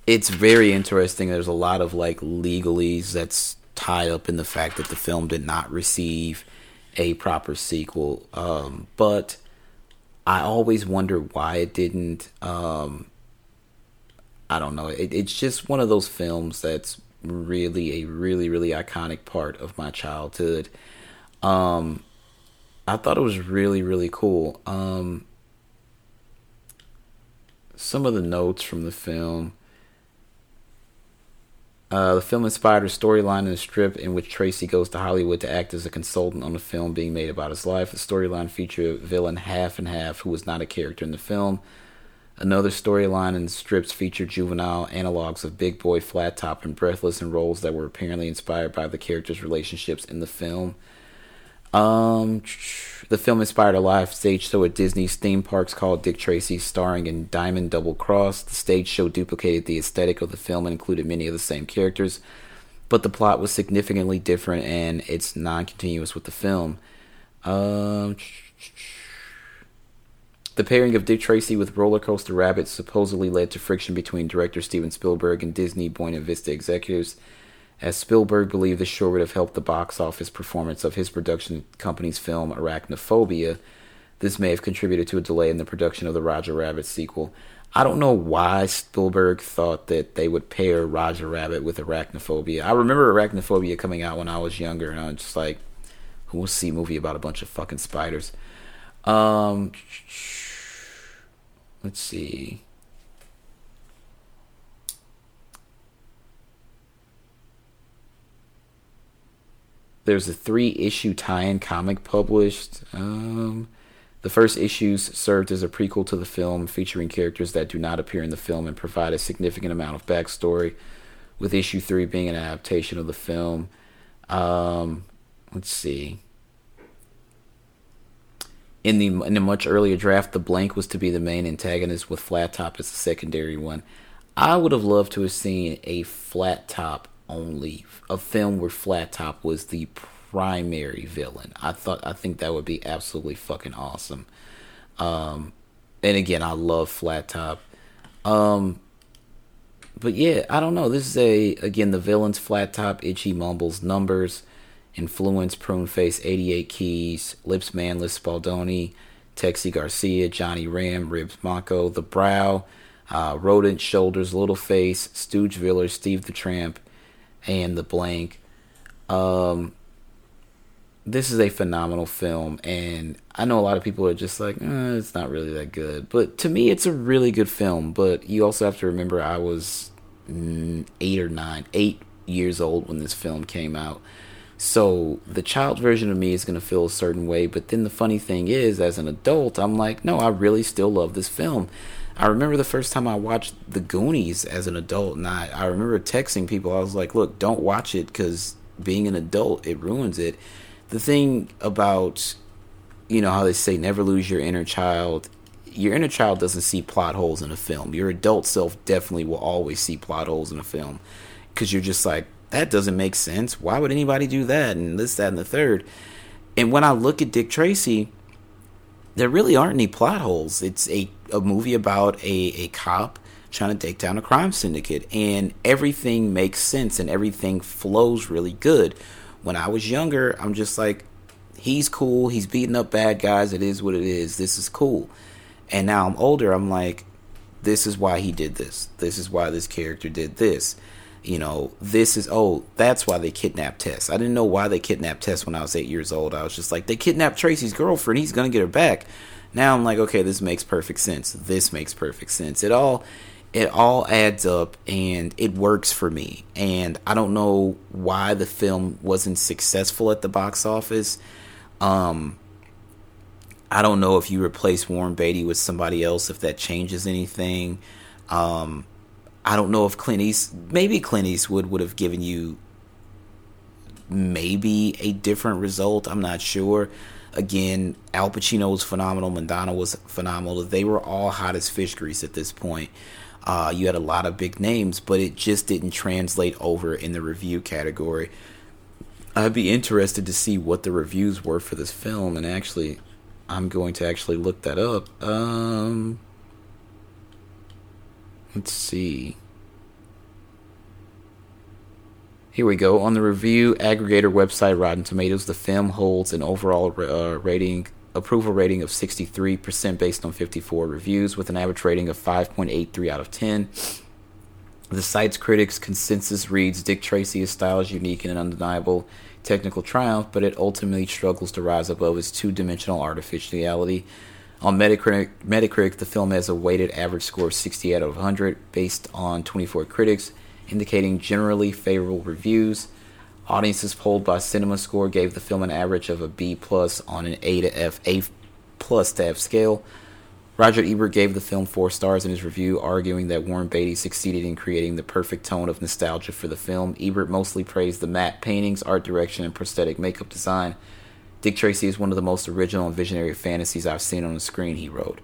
it's very interesting. There's a lot of like legalese that's tied up in the fact that the film did not receive a proper sequel. Um, but I always wonder why it didn't. Um, I don't know. It, it's just one of those films that's really a really really iconic part of my childhood. Um, I thought it was really really cool. Um, some of the notes from the film. Uh, the film inspired a storyline in a strip in which Tracy goes to Hollywood to act as a consultant on a film being made about his life. The storyline featured a villain half and half who was not a character in the film. Another storyline in the strips featured juvenile analogs of Big Boy, Flat Top, and Breathless in roles that were apparently inspired by the characters' relationships in the film. Um, the film inspired a live stage show at Disney's theme parks called Dick Tracy, starring in Diamond Double Cross. The stage show duplicated the aesthetic of the film and included many of the same characters, but the plot was significantly different and it's non continuous with the film. Um, the pairing of Dick Tracy with Roller Coaster Rabbit supposedly led to friction between director Steven Spielberg and Disney Buena Vista executives, as Spielberg believed the show would have helped the box office performance of his production company's film Arachnophobia. This may have contributed to a delay in the production of the Roger Rabbit sequel. I don't know why Spielberg thought that they would pair Roger Rabbit with Arachnophobia. I remember Arachnophobia coming out when I was younger, and I was just like, who will see a movie about a bunch of fucking spiders? Um, let's see. There's a three issue tie in comic published. Um, the first issues served as a prequel to the film, featuring characters that do not appear in the film and provide a significant amount of backstory, with issue three being an adaptation of the film. Um, let's see. In the in a much earlier draft, the blank was to be the main antagonist, with Flat Top as the secondary one. I would have loved to have seen a Flat Top only a film where Flat Top was the primary villain. I thought I think that would be absolutely fucking awesome. Um, and again, I love Flat Top. Um, but yeah, I don't know. This is a again the villains Flat Top, Itchy Mumbles, Numbers, Influence, Prune Face, 88 Keys, Lips Manlis, Spaldoni, Texie Garcia, Johnny Ram, Ribs Mocca, The Brow, uh, Rodent, Shoulders, Little Face, Stooge Viller, Steve the Tramp, and The Blank. Um, this is a phenomenal film, and I know a lot of people are just like, eh, it's not really that good. But to me, it's a really good film. But you also have to remember, I was mm, eight or nine, eight years old when this film came out. So the child version of me is going to feel a certain way. But then the funny thing is, as an adult, I'm like, no, I really still love this film. I remember the first time I watched The Goonies as an adult, and I, I remember texting people, I was like, look, don't watch it because being an adult, it ruins it the thing about you know how they say never lose your inner child your inner child doesn't see plot holes in a film your adult self definitely will always see plot holes in a film because you're just like that doesn't make sense why would anybody do that and this that and the third and when i look at dick tracy there really aren't any plot holes it's a, a movie about a, a cop trying to take down a crime syndicate and everything makes sense and everything flows really good when I was younger, I'm just like, he's cool. He's beating up bad guys. It is what it is. This is cool. And now I'm older. I'm like, this is why he did this. This is why this character did this. You know, this is, oh, that's why they kidnapped Tess. I didn't know why they kidnapped Tess when I was eight years old. I was just like, they kidnapped Tracy's girlfriend. He's to get her back. Now I'm like, okay, this makes perfect sense. This makes perfect sense. It all it all adds up and it works for me. And I don't know why the film wasn't successful at the box office. Um, I don't know if you replace Warren Beatty with somebody else, if that changes anything. Um, I don't know if Clint East, maybe Clint Eastwood would have given you maybe a different result. I'm not sure. Again, Al Pacino was phenomenal. Madonna was phenomenal. They were all hot as fish grease at this point. Uh, you had a lot of big names, but it just didn't translate over in the review category. I'd be interested to see what the reviews were for this film, and actually, I'm going to actually look that up. Um, let's see. Here we go. On the review aggregator website Rotten Tomatoes, the film holds an overall uh, rating approval rating of 63% based on 54 reviews, with an average rating of 5.83 out of 10. The site's critics' consensus reads Dick Tracy's style is unique and an undeniable technical triumph, but it ultimately struggles to rise above its two dimensional artificiality. On Metacritic, Metacritic, the film has a weighted average score of 60 out of 100 based on 24 critics, indicating generally favorable reviews. Audiences polled by CinemaScore gave the film an average of a B plus on an A to F, A plus to F scale. Roger Ebert gave the film four stars in his review, arguing that Warren Beatty succeeded in creating the perfect tone of nostalgia for the film. Ebert mostly praised the matte paintings, art direction, and prosthetic makeup design. Dick Tracy is one of the most original and visionary fantasies I've seen on the screen, he wrote.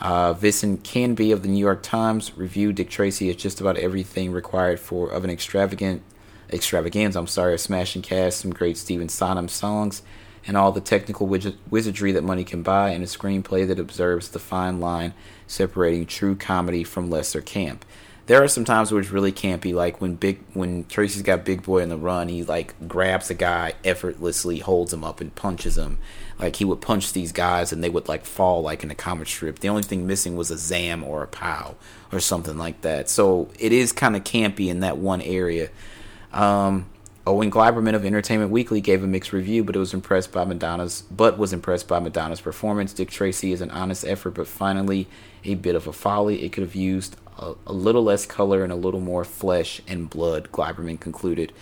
Uh, Vincent Canby of the New York Times reviewed Dick Tracy as just about everything required for of an extravagant extravaganza, I'm sorry, a smashing cast, some great Stephen Sondheim songs, and all the technical wizardry that money can buy, and a screenplay that observes the fine line separating true comedy from lesser camp. There are some times where it's really campy, like when big when Tracy's got Big Boy in the run, he like grabs a guy effortlessly, holds him up, and punches him. Like he would punch these guys, and they would like fall like in a comic strip. The only thing missing was a zam or a pow or something like that. So it is kind of campy in that one area um, Owen Gleiberman of Entertainment Weekly gave a mixed review, but it was impressed by Madonna's but was impressed by Madonna's performance. Dick Tracy is an honest effort, but finally a bit of a folly. It could have used a, a little less color and a little more flesh and blood. Gleiberman concluded.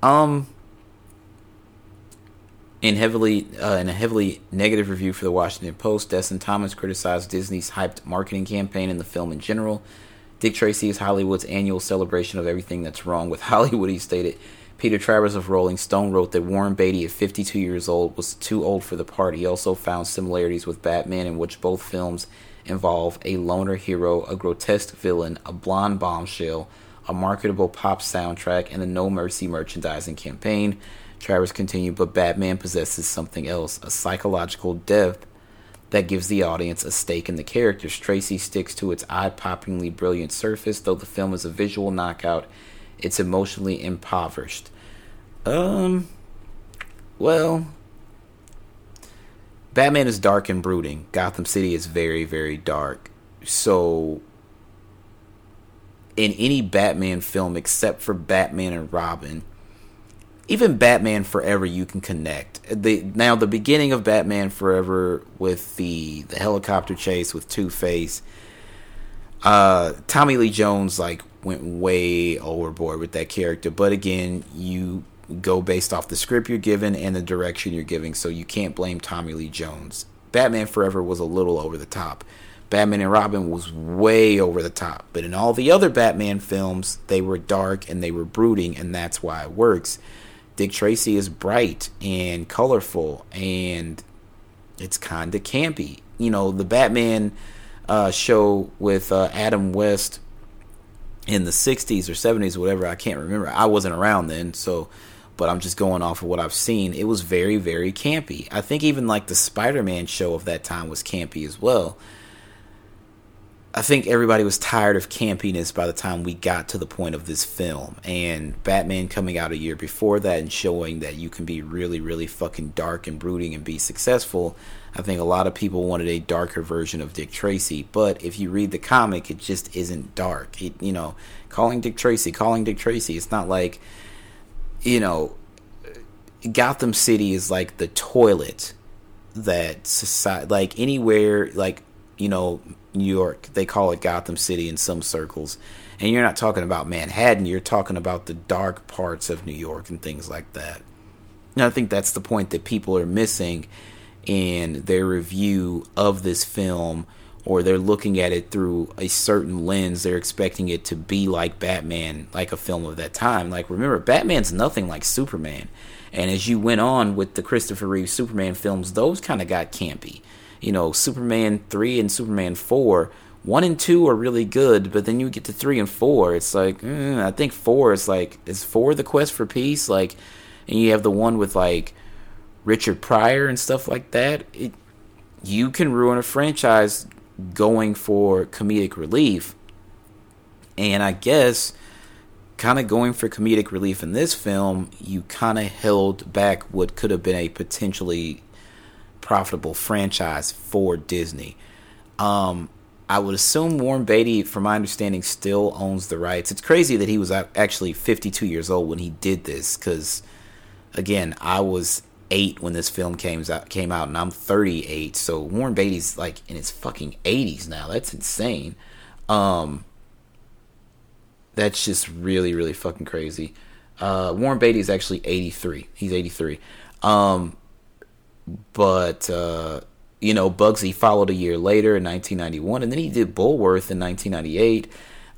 Um, in heavily uh, in a heavily negative review for the Washington Post, Desson Thomson criticized Disney's hyped marketing campaign and the film in general. Dick Tracy is Hollywood's annual celebration of everything that's wrong with Hollywood, he stated. Peter Travers of Rolling Stone wrote that Warren Beatty, at 52 years old, was too old for the part. He also found similarities with Batman, in which both films involve a loner hero, a grotesque villain, a blonde bombshell, a marketable pop soundtrack, and a no mercy merchandising campaign. Travers continued, but Batman possesses something else a psychological depth that gives the audience a stake in the characters. Tracy sticks to its eye poppingly brilliant surface, though the film is a visual knockout, it's emotionally impoverished. Um, well, Batman is dark and brooding. Gotham City is very, very dark. So, in any Batman film except for Batman and Robin, even Batman Forever, you can connect. The now the beginning of Batman Forever with the the helicopter chase with Two Face. Uh, Tommy Lee Jones like went way overboard with that character, but again, you go based off the script you're given and the direction you're giving, so you can't blame Tommy Lee Jones. Batman Forever was a little over the top. Batman and Robin was way over the top. But in all the other Batman films, they were dark and they were brooding, and that's why it works. Dick Tracy is bright and colorful, and it's kind of campy. You know, the Batman uh, show with uh, Adam West in the 60s or 70s, whatever, I can't remember. I wasn't around then, so but I'm just going off of what I've seen. It was very, very campy. I think even like the Spider Man show of that time was campy as well. I think everybody was tired of campiness by the time we got to the point of this film. And Batman coming out a year before that and showing that you can be really, really fucking dark and brooding and be successful. I think a lot of people wanted a darker version of Dick Tracy. But if you read the comic, it just isn't dark. It, you know, calling Dick Tracy, calling Dick Tracy, it's not like you know, Gotham City is like the toilet that society, like anywhere, like, you know, New York, they call it Gotham City in some circles. And you're not talking about Manhattan, you're talking about the dark parts of New York and things like that. And I think that's the point that people are missing in their review of this film or they're looking at it through a certain lens. They're expecting it to be like Batman, like a film of that time. Like, remember, Batman's nothing like Superman. And as you went on with the Christopher Reeve Superman films, those kind of got campy. You know, Superman 3 and Superman 4, 1 and 2 are really good, but then you get to 3 and 4, it's like, mm, I think 4 is like, is 4 the quest for peace? Like, and you have the one with like Richard Pryor and stuff like that. It, you can ruin a franchise going for comedic relief. And I guess kind of going for comedic relief in this film, you kind of held back what could have been a potentially profitable franchise for Disney. Um, I would assume Warren Beatty, from my understanding, still owns the rights. It's crazy that he was actually 52 years old when he did this, because again, I was eight when this film came out, came out, and I'm 38. So Warren Beatty's like in his fucking 80s now. That's insane. Um, that's just really, really fucking crazy. Uh, Warren Beatty is actually 83. He's 83. Um, but uh, you know, Bugsy followed a year later in 1991, and then he did Bulworth in 1998.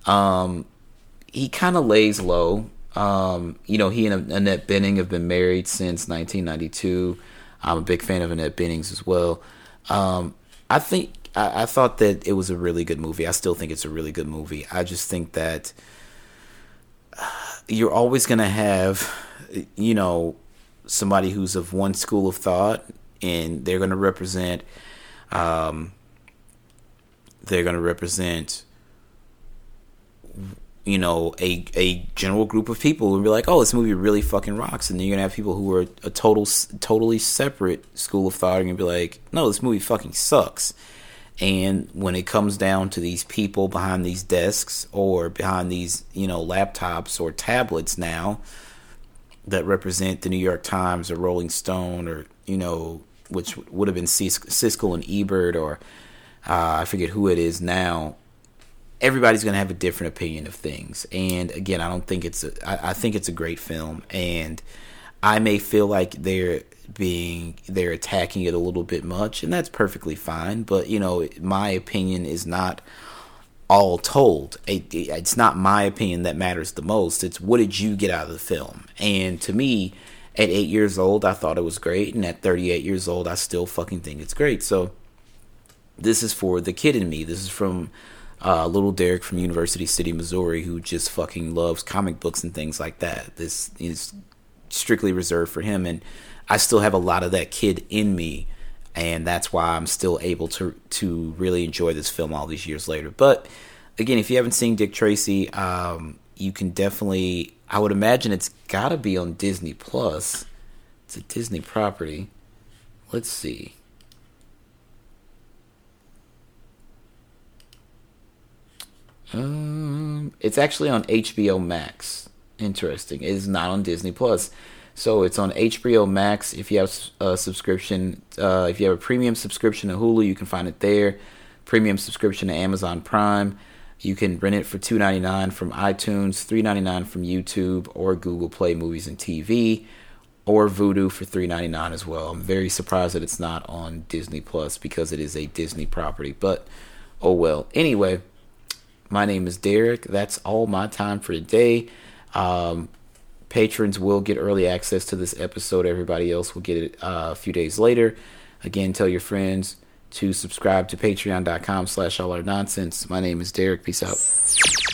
Um, he kind of lays low. Um, you know, he and Annette Bening have been married since 1992. I'm a big fan of Annette Bening's as well. Um, I think I, I, thought that it was a really good movie. I still think it's a really good movie. I just think that you're always gonna have, you know, somebody who's of one school of thought, and they're gonna represent. Um, they're gonna represent you know a a general group of people who be like, oh, this movie really fucking rocks, and then you're gonna have people who are a total totally separate school of thought and be like, no, this movie fucking sucks. And when it comes down to these people behind these desks or behind these you know laptops or tablets now, that represent the New York Times or Rolling Stone or you know which would have been Siskel and Ebert or uh, I forget who it is now. Everybody's going to have a different opinion of things, and again, I don't think it's a. I, I think it's a great film, and I may feel like they're being they're attacking it a little bit much, and that's perfectly fine. But you know, my opinion is not all told. it's not my opinion that matters the most. It's what did you get out of the film? And to me, at eight years old, I thought it was great, and at 38 years old, I still fucking think it's great. So this is for the kid in me. This is from uh, little Derek from University City, Missouri, who just fucking loves comic books and things like that. This is strictly reserved for him, and I still have a lot of that kid in me, and that's why I'm still able to to really enjoy this film all these years later. But again, if you haven't seen Dick Tracy, um, you can definitely. I would imagine it's got to be on Disney Plus. It's a Disney property. Let's see. Um, it's actually on HBO Max. Interesting. It is not on Disney Plus. So it's on HBO Max. If you have a subscription, uh, if you have a premium subscription to Hulu, you can find it there. Premium subscription to Amazon Prime, you can rent it for two ninety nine from iTunes, three ninety nine from YouTube or Google Play Movies and TV, or Vudu for three ninety nine as well. I'm very surprised that it's not on Disney Plus because it is a Disney property. But oh well. Anyway, my name is Derek. That's all my time for today. Um, patrons will get early access to this episode. Everybody else will get it uh, a few days later. Again, tell your friends to subscribe to patreon.com slash all our nonsense. My name is Derek. Peace out.